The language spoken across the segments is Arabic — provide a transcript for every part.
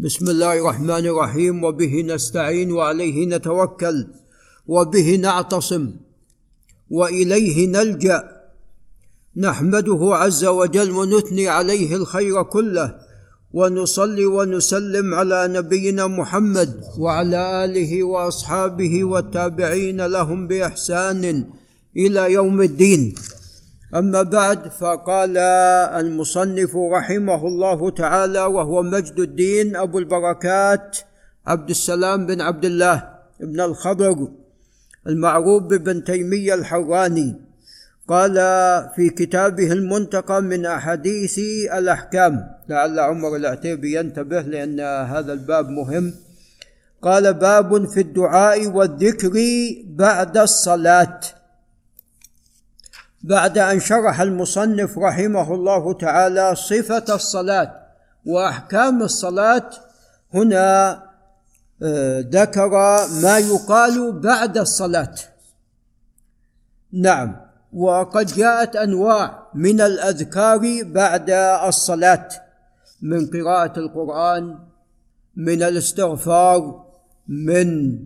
بسم الله الرحمن الرحيم. وبه نستعين وعليه نتوكل وبه نعتصم وإليه نلجأ. نحمده عز وجل ونثني عليه الخير كله. ونصلي ونسلم على نبينا محمد وعلى آله وأصحابه والتابعين لهم بإحسان إلى يوم الدين. أما بعد فقال المصنف رحمه الله تعالى وهو مجد الدين أبو البركات عبد السلام بن عبد الله بن الخضر المعروف بابن تيمية الحراني. قال في كتابه المنتقى من أحاديث الأحكام لعل عمر العتيبي ينتبه لأن هذا الباب مهم. قال باب في الدعاء والذكر بعد الصلاة. بعد أن شرح المصنف رحمه الله تعالى صفة الصلاة وأحكام الصلاة هنا آه، ذكر ما يقال بعد الصلاة. نعم وقد جاءت أنواع من الأذكار بعد الصلاة من قراءة القرآن من الاستغفار من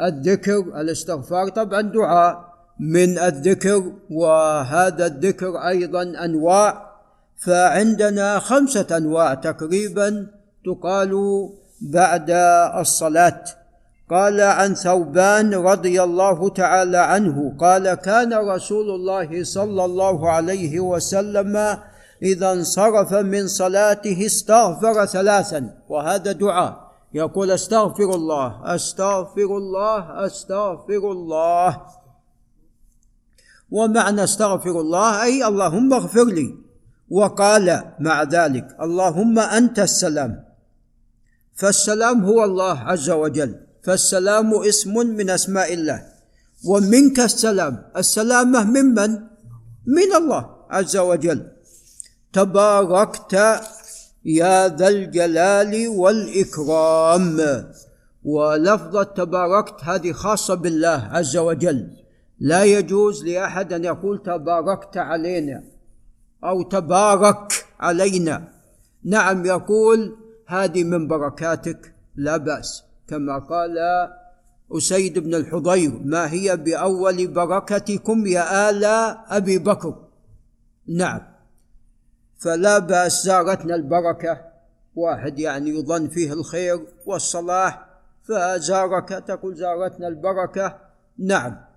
الذكر الاستغفار طبعا دعاء. من الذكر وهذا الذكر أيضا أنواع. فعندنا خمسة أنواع تقريبا تقال بعد الصلاة. قال عن ثوبان رضي الله تعالى عنه قال كان رسول الله صلى الله عليه وسلم إذا انصرف من صلاته استغفر ثلاثا. وهذا دعاء. يقول استغفر الله استغفر الله استغفر الله. ومعنى استغفر الله أي اللهم اغفر لي. وقال مع ذلك اللهم أنت السلام. فالسلام هو الله عز وجل. فالسلام اسم من أسماء الله. ومنك السلام. السلامة ممن من؟ الله عز وجل. تباركت يا ذا الجلال والإكرام. ولفظه تباركت هذه خاصة بالله عز وجل. لا يجوز لأحد أن يقول تباركت علينا أو تبارك علينا. نعم يقول هذه من بركاتك لا بأس. كما قال أسيد بن الحضير ما هي بأول بركتكم يا آل أبي بكر؟ نعم. فلا بأس زارتنا البركة. واحد يعني يظن فيه الخير والصلاح فزارك تقول زارتنا البركة. نعم.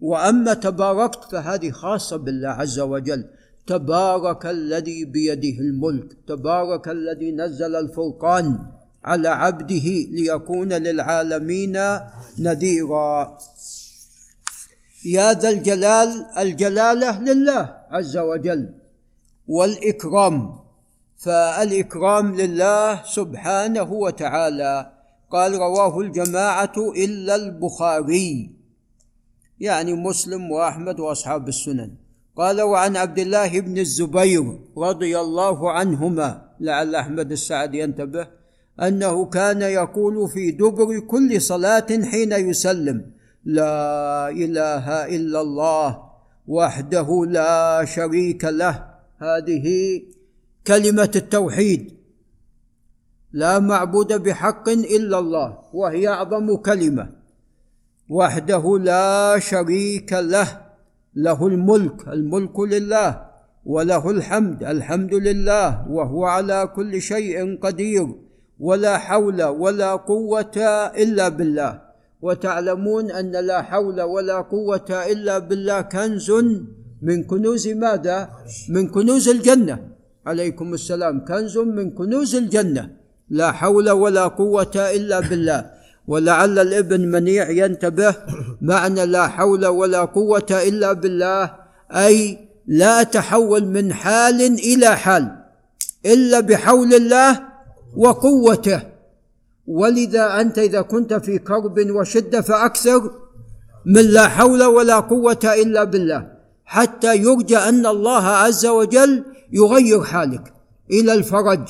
وأما تباركت فهذه خاصة بالله عز وجل. تبارك الذي بيده الملك تبارك الذي نزل الفرقان على عبده ليكون للعالمين نذيرا. يا ذا الجلال الجلالة لله عز وجل والإكرام. فالإكرام لله سبحانه وتعالى. قال رواه الجماعة إلا البخاري. يعني مسلم وأحمد وأصحاب السنن. قال وعن عبد الله بن الزبير رضي الله عنهما لعل أحمد السعد ينتبه أنه كان يقول في دبر كل صلاة حين يسلم لا إله إلا الله وحده لا شريك له. هذه كلمة التوحيد. لا معبود بحق إلا الله وهي أعظم كلمة. وحده لا شريك له له الملك الملك لله وله الحمد الحمد لله وهو على كل شيء قدير ولا حول ولا قوة إلا بالله. وتعلمون أن لا حول ولا قوة إلا بالله كنز من كنوز ماذا؟ من كنوز الجنة. عليكم السلام. كنز من كنوز الجنة. لا حول ولا قوة إلا بالله. ولعل الابن منيع ينتبه معنى لا حول ولا قوة إلا بالله أي لا تحول من حال إلى حال إلا بحول الله وقوته. ولذا أنت إذا كنت في كرب وشدة فأكثر من لا حول ولا قوة إلا بالله حتى يرجى أن الله عز وجل يغير حالك إلى الفرج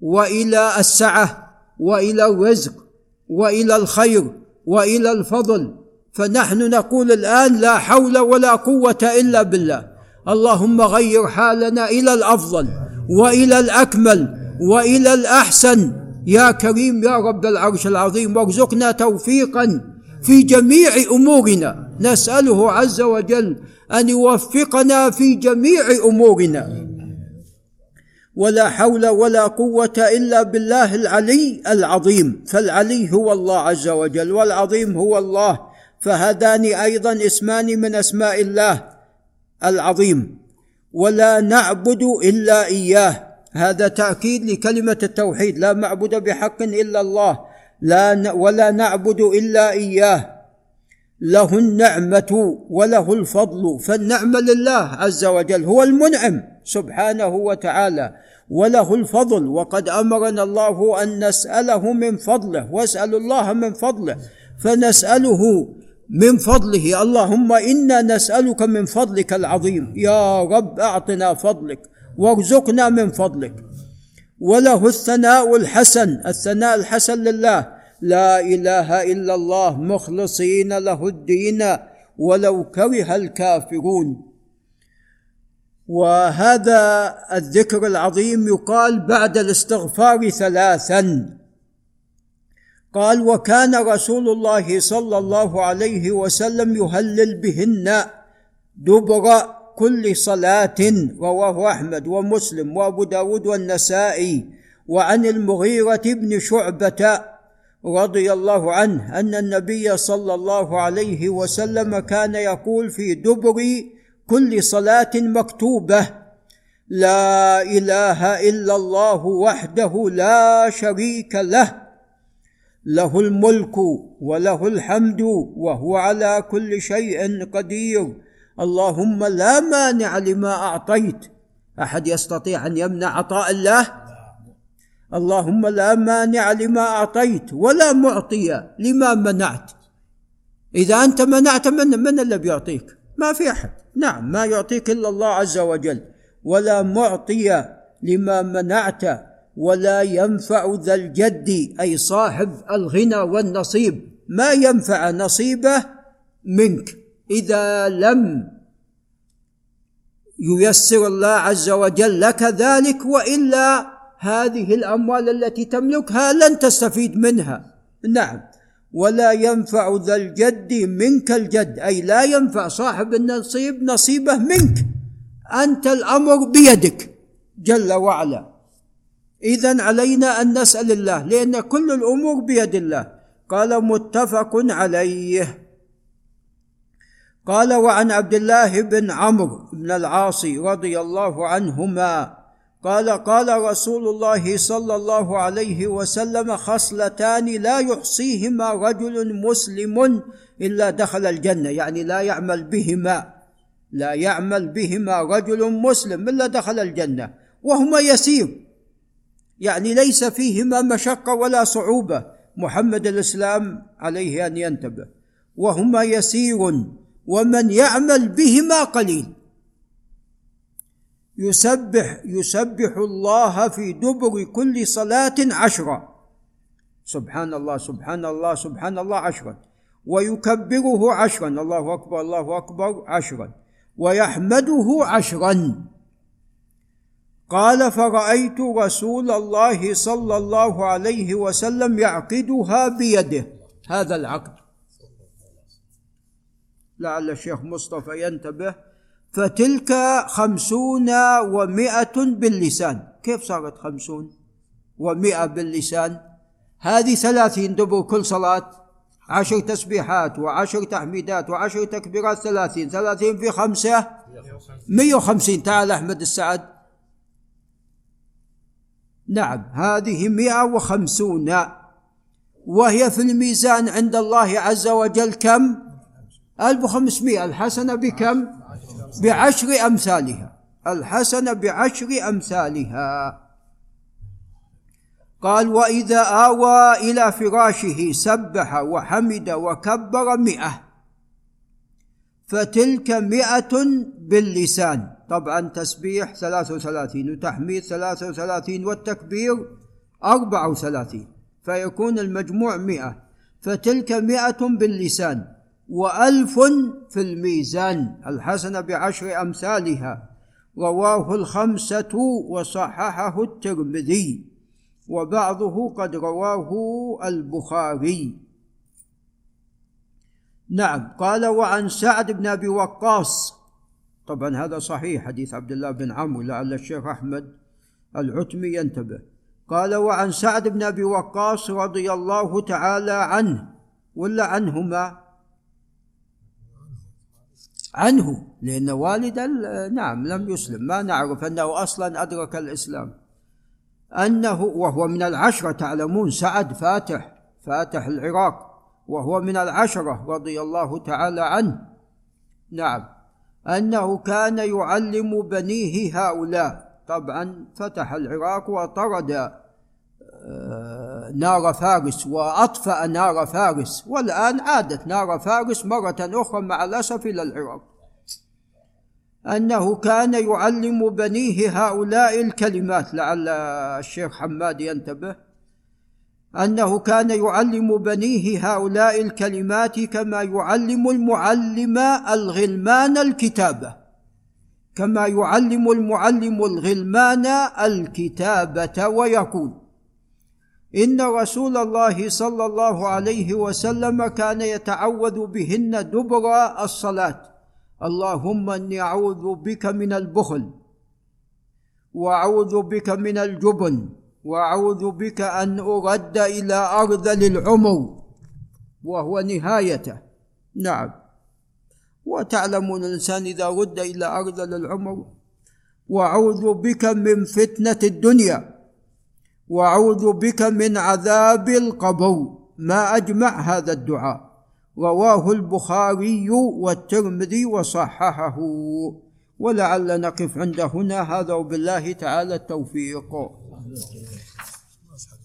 وإلى السعة وإلى الرزق. وإلى الخير وإلى الفضل. فنحن نقول الآن لا حول ولا قوة إلا بالله. اللهم غير حالنا إلى الأفضل وإلى الأكمل وإلى الأحسن. يا كريم يا رب العرش العظيم وارزقنا توفيقا في جميع أمورنا. نسأله عز وجل أن يوفقنا في جميع أمورنا. ولا حول ولا قوة إلا بالله العلي العظيم. فالعلي هو الله عز وجل والعظيم هو الله. فهذان أيضا اسمان من أسماء الله العظيم. ولا نعبد إلا إياه. هذا تأكيد لكلمة التوحيد. لا معبد بحق إلا الله. لا ولا نعبد إلا إياه. له النعمة وله الفضل فالنعمة لله عز وجل هو المنعم سبحانه وتعالى وله الفضل. وقد أمرنا الله أن نسأله من فضله واسألوا الله من فضله فنسأله من فضله. اللهم إنا نسألك من فضلك العظيم. يا رب أعطنا فضلك وارزقنا من فضلك. وله الثناء الحسن الثناء الحسن لله. لا إله إلا الله مخلصين له الدين ولو كره الكافرون. وهذا الذكر العظيم يقال بعد الاستغفار ثلاثا. قال وكان رسول الله صلى الله عليه وسلم يهلل بهن دبر كل صلاة رواه أحمد ومسلم وأبو داود والنسائي وعن المغيرة بن شعبة رضي الله عنه أن النبي صلى الله عليه وسلم كان يقول في دبر كل صلاة مكتوبة لا إله إلا الله وحده لا شريك له له الملك وله الحمد وهو على كل شيء قدير. اللهم لا مانع لما أعطيت. أحد يستطيع أن يمنع عطاء الله؟ اللهم لا مانع لما أعطيت ولا معطي لما منعت. إذا أنت منعت من من الذي بيعطيك؟ ما في أحد. نعم ما يعطيك إلا الله عز وجل. ولا معطي لما منعت ولا ينفع ذا الجد أي صاحب الغنى والنصيب. ما ينفع نصيبه منك. إذا لم ييسر الله عز وجل لك ذلك وإلا هذه الأموال التي تملكها لن تستفيد منها. نعم. ولا ينفع ذا الجد منك الجد أي لا ينفع صاحب النصيب نصيبه منك. أنت الأمر بيدك جل وعلا. اذا علينا أن نسأل الله لأن كل الأمور بيد الله. قال متفق عليه. قال وعن عبد الله بن عمرو بن العاص رضي الله عنهما قال قال رسول الله صلى الله عليه وسلم خصلتان لا يحصيهما رجل مسلم إلا دخل الجنة يعني لا يعمل بهما لا يعمل بهما رجل مسلم إلا دخل الجنة وهما يسير يعني ليس فيهما مشقة ولا صعوبة محمد الإسلام عليه أن ينتبه وهما يسير ومن يعمل بهما قليل. يسبح يسبح الله في دبر كل صلاة عشرا سبحان الله سبحان الله سبحان الله عشرا ويكبره عشرا الله أكبر الله أكبر عشرا. ويحمده عشرا. قال فرأيت رسول الله صلى الله عليه وسلم يعقدها بيده. هذا العقد. لعل الشيخ مصطفى ينتبه فتلك خمسون ومائة باللسان. كيف صارت خمسون ومائة باللسان؟ هذه ثلاثين دبر كل صلاة. عشر تسبيحات وعشر تحميدات وعشر تكبيرات ثلاثين. ثلاثين في خمسة؟ مية وخمسين. تعال أحمد السعد. نعم هذه مئة وخمسون. وهي في الميزان عند الله عز وجل كم؟ ألف وخمسمائة الحسنة بكم؟ بعشر أمثالها. الحسنة بعشر أمثالها. قال وإذا آوى إلى فراشه سبح وحمد وكبر مئة. فتلك مئة باللسان. طبعا تسبيح ثلاثة وثلاثين وتحميد ثلاثة وثلاثين والتكبير أربعة وثلاثين. فيكون المجموع مئة. فتلك مئة باللسان. وألف في الميزان الحسنة بعشر أمثالها. رواه الخمسة وصححه الترمذي وبعضه قد رواه البخاري. نعم قال وعن سعد بن أبي وقاص. طبعا هذا صحيح حديث عبد الله بن عمرو لعل الشيخ أحمد العتمي ينتبه. قال وعن سعد بن أبي وقاص رضي الله تعالى عنه ولا عنهما عنه لأن والدا نعم لم يسلم. ما نعرف أنه أصلا أدرك الإسلام. أنه وهو من العشرة تعلمون سعد فاتح فاتح العراق وهو من العشرة رضي الله تعالى عنه. نعم. أنه كان يعلم بنيه هؤلاء. طبعا فتح العراق وطرد آه، نار فارس وأطفأ نار فارس والآن عادت نار فارس مرة أخرى مع الأسف إلى العراق. أنه كان يعلم بنيه هؤلاء الكلمات لعل الشيخ حماد ينتبه. أنه كان يعلم بنيه هؤلاء الكلمات كما يعلم المعلم الغلمان الكتابة. كما يعلم المعلم الغلمان الكتابة ويقول إن رسول الله صلى الله عليه وسلم كان يتعوذ بهن دبر الصلاة. اللهم إني أعوذ بك من البخل وأعوذ بك من الجبن وأعوذ بك أن أرد إلى ارذل العمر وهو نهايته. نعم. وتعلمون الإنسان إذا رد إلى ارذل العمر وأعوذ بك من فتنة الدنيا. وأعوذ بك من عذاب القبر. ما أجمع هذا الدعاء. رواه البخاري والترمذي وصححه. ولعل نقف عند هنا. هذا وبالله تعالى التوفيق.